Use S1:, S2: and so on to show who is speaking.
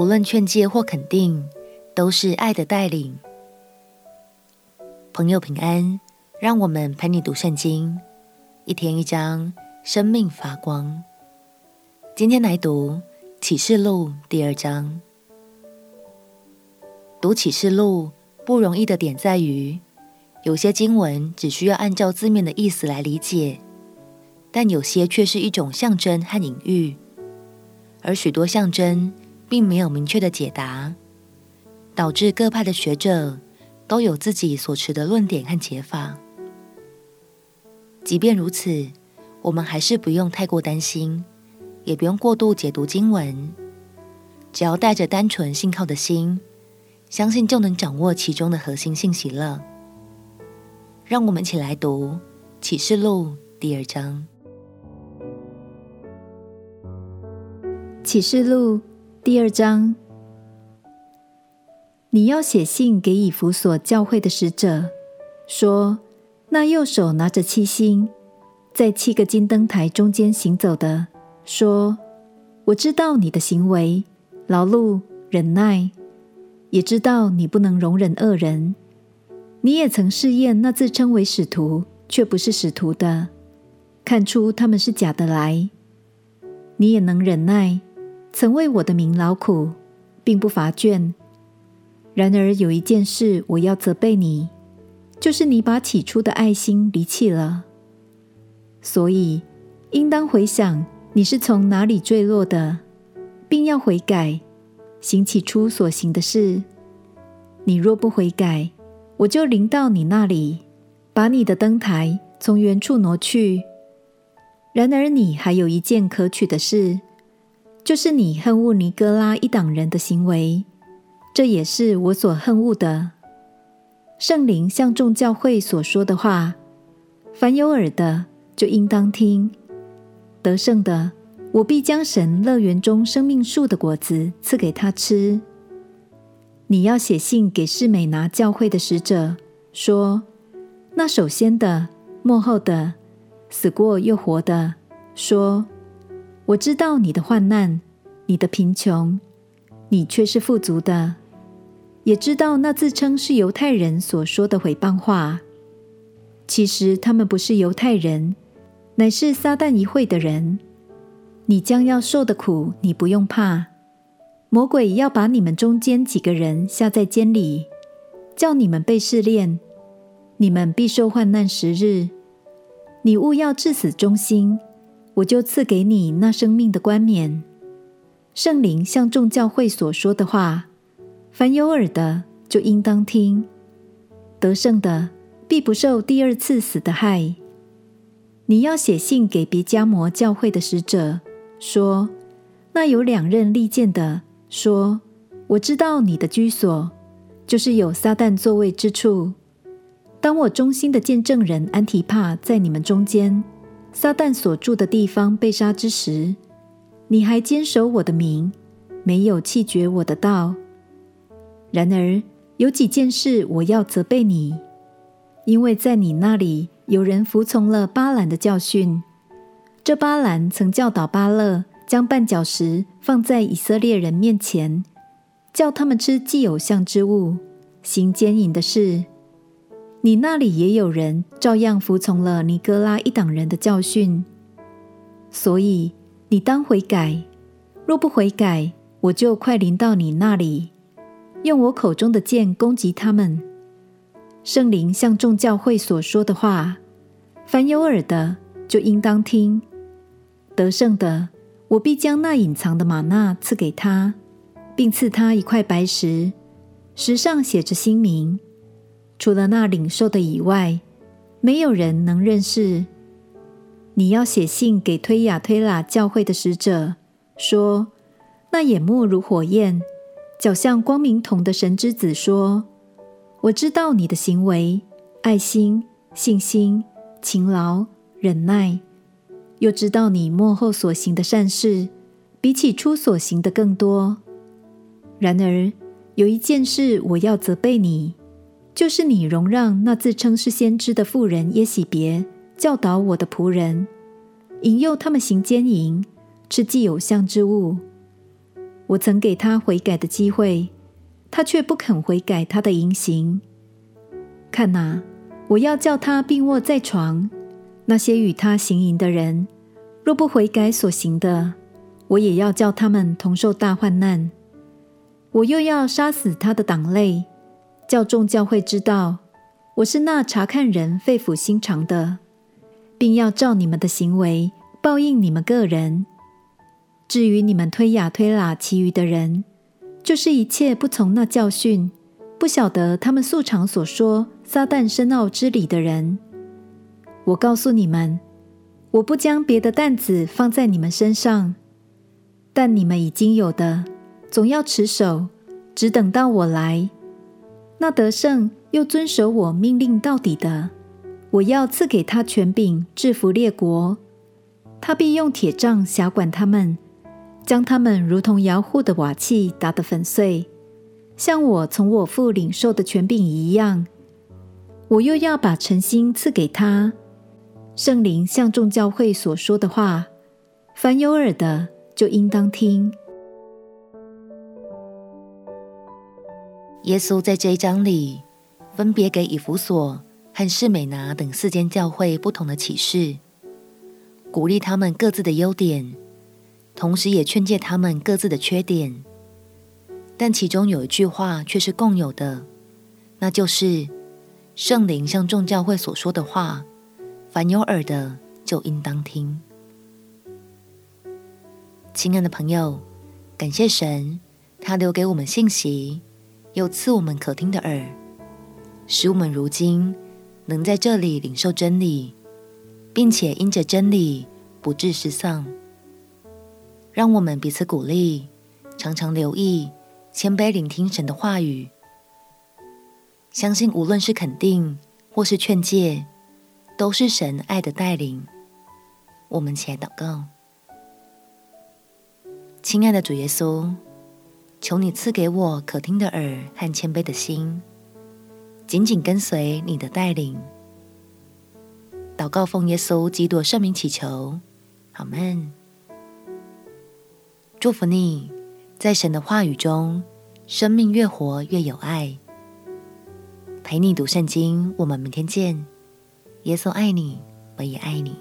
S1: 无论劝诫或肯定，都是爱的带领。朋友平安，让我们陪你读圣经，一天一章，生命发光。今天来读启示录第二章。读启示录不容易的点在于，有些经文只需要按照字面的意思来理解，但有些却是一种象征和隐喻。而许多象征并没有明确的解答，导致各派的学者都有自己所持的论点和解法。即便如此，我们还是不用太过担心，也不用过度解读经文，只要带着单纯信靠的心，相信就能掌握其中的核心信息了。让我们一起来读启示录第二章。
S2: 启示录第二章，你要写信给以弗所教会的使者，说：那右手拿着七星，在七个金灯台中间行走的，说：我知道你的行为，劳碌、忍耐，也知道你不能容忍恶人。你也曾试验那自称为使徒却不是使徒的，看出他们是假的来。你也能忍耐。曾为我的名劳苦，并不乏倦。然而有一件事我要责备你，就是你把起初的爱心离弃了。所以应当回想你是从哪里坠落的，并要悔改，行起初所行的事。你若不悔改，我就临到你那里，把你的灯台从原处挪去。然而你还有一件可取的事。就是你恨恶尼哥拉一党人的行为，这也是我所恨恶的。圣灵向众教会所说的话，凡有耳的就应当听。得胜的，我必将神乐园中生命树的果子赐给他吃。你要写信给士美拿教会的使者，说：那首先的、末后的、死过又活的，说。我知道你的患难，你的贫穷，你却是富足的；也知道那自称是犹太人所说的毁谤话，其实他们不是犹太人，乃是撒旦一会的人。你将要受的苦，你不用怕。魔鬼要把你们中间几个人下在监里，叫你们被试炼，你们必受患难十日。你务要至死忠心。我就赐给你那生命的冠冕。圣灵向众教会所说的话，凡有耳的就应当听。得胜的必不受第二次死的害。你要写信给别迦摩教会的使者，说：那有两刃利剑的，说：我知道你的居所，就是有撒旦座位之处。当我忠心的见证人安提帕在你们中间。撒但所住的地方被杀之时，你还坚守我的名，没有弃绝我的道。然而有几件事我要责备你，因为在你那里有人服从了巴兰的教训。这巴兰曾教导巴勒将绊脚石放在以色列人面前，叫他们吃既偶像之物，行奸淫的事。你那里也有人照样服从了尼哥拉一党人的教训，所以你当悔改。若不悔改，我就快临到你那里，用我口中的剑攻击他们。圣灵向众教会所说的话，凡有耳的就应当听。得胜的，我必将那隐藏的吗哪赐给他，并赐他一块白石，石上写着新名。除了那领受的以外，没有人能认识。你要写信给推雅推拉教会的使者，说：那眼目如火焰、脚像光明铜的神之子说：我知道你的行为、爱心、信心、勤劳、忍耐，又知道你末后所行的善事，比起初所行的更多。然而有一件事我要责备你。就是你容让那自称是先知的妇人耶洗别教导我的仆人，引诱他们行奸淫，吃祭偶像之物。我曾给他悔改的机会，他却不肯悔改他的淫行。看哪，我要叫他病卧在床。那些与他行淫的人，若不悔改所行的，我也要叫他们同受大患难。我又要杀死他的党类，教众教会知道，我是那查看人肺腑心肠的，并要照你们的行为报应你们个人。至于你们推亚推拉其余的人，就是一切不从那教训、不晓得他们素常所说撒旦深奥之理的人，我告诉你们，我不将别的担子放在你们身上，但你们已经有的，总要持守，只等到我来。那得胜又遵守我命令到底的，我要赐给他权柄，制服列国，他必用铁杖辖管他们。将他们如同摇户的瓦器打得粉碎，像我从我父领受的权柄一样。我又要把诚心赐给他。圣灵向众教会所说的话，凡有耳的就应当听。
S1: 耶稣在这一章里，分别给以弗所和士美拿等四间教会不同的启示，鼓励他们各自的优点。同时也劝诫他们各自的缺点，但其中有一句话却是共有的，那就是圣灵向众教会所说的话，凡有耳的就应当听。亲爱的朋友，感谢神，他留给我们信息，又赐我们可听的耳，使我们如今能在这里领受真理，并且因着真理不致失丧。让我们彼此鼓励，常常留意、谦卑聆听神的话语，相信无论是肯定或是劝诫，都是神爱的带领。我们起来祷告，亲爱的主耶稣，求你赐给我可听的耳和谦卑的心，紧紧跟随你的带领。祷告奉耶稣基督圣名祈求，阿门。祝福你，在神的话语中，生命越活越有爱。陪你读圣经，我们明天见。耶稣爱你，我也爱你。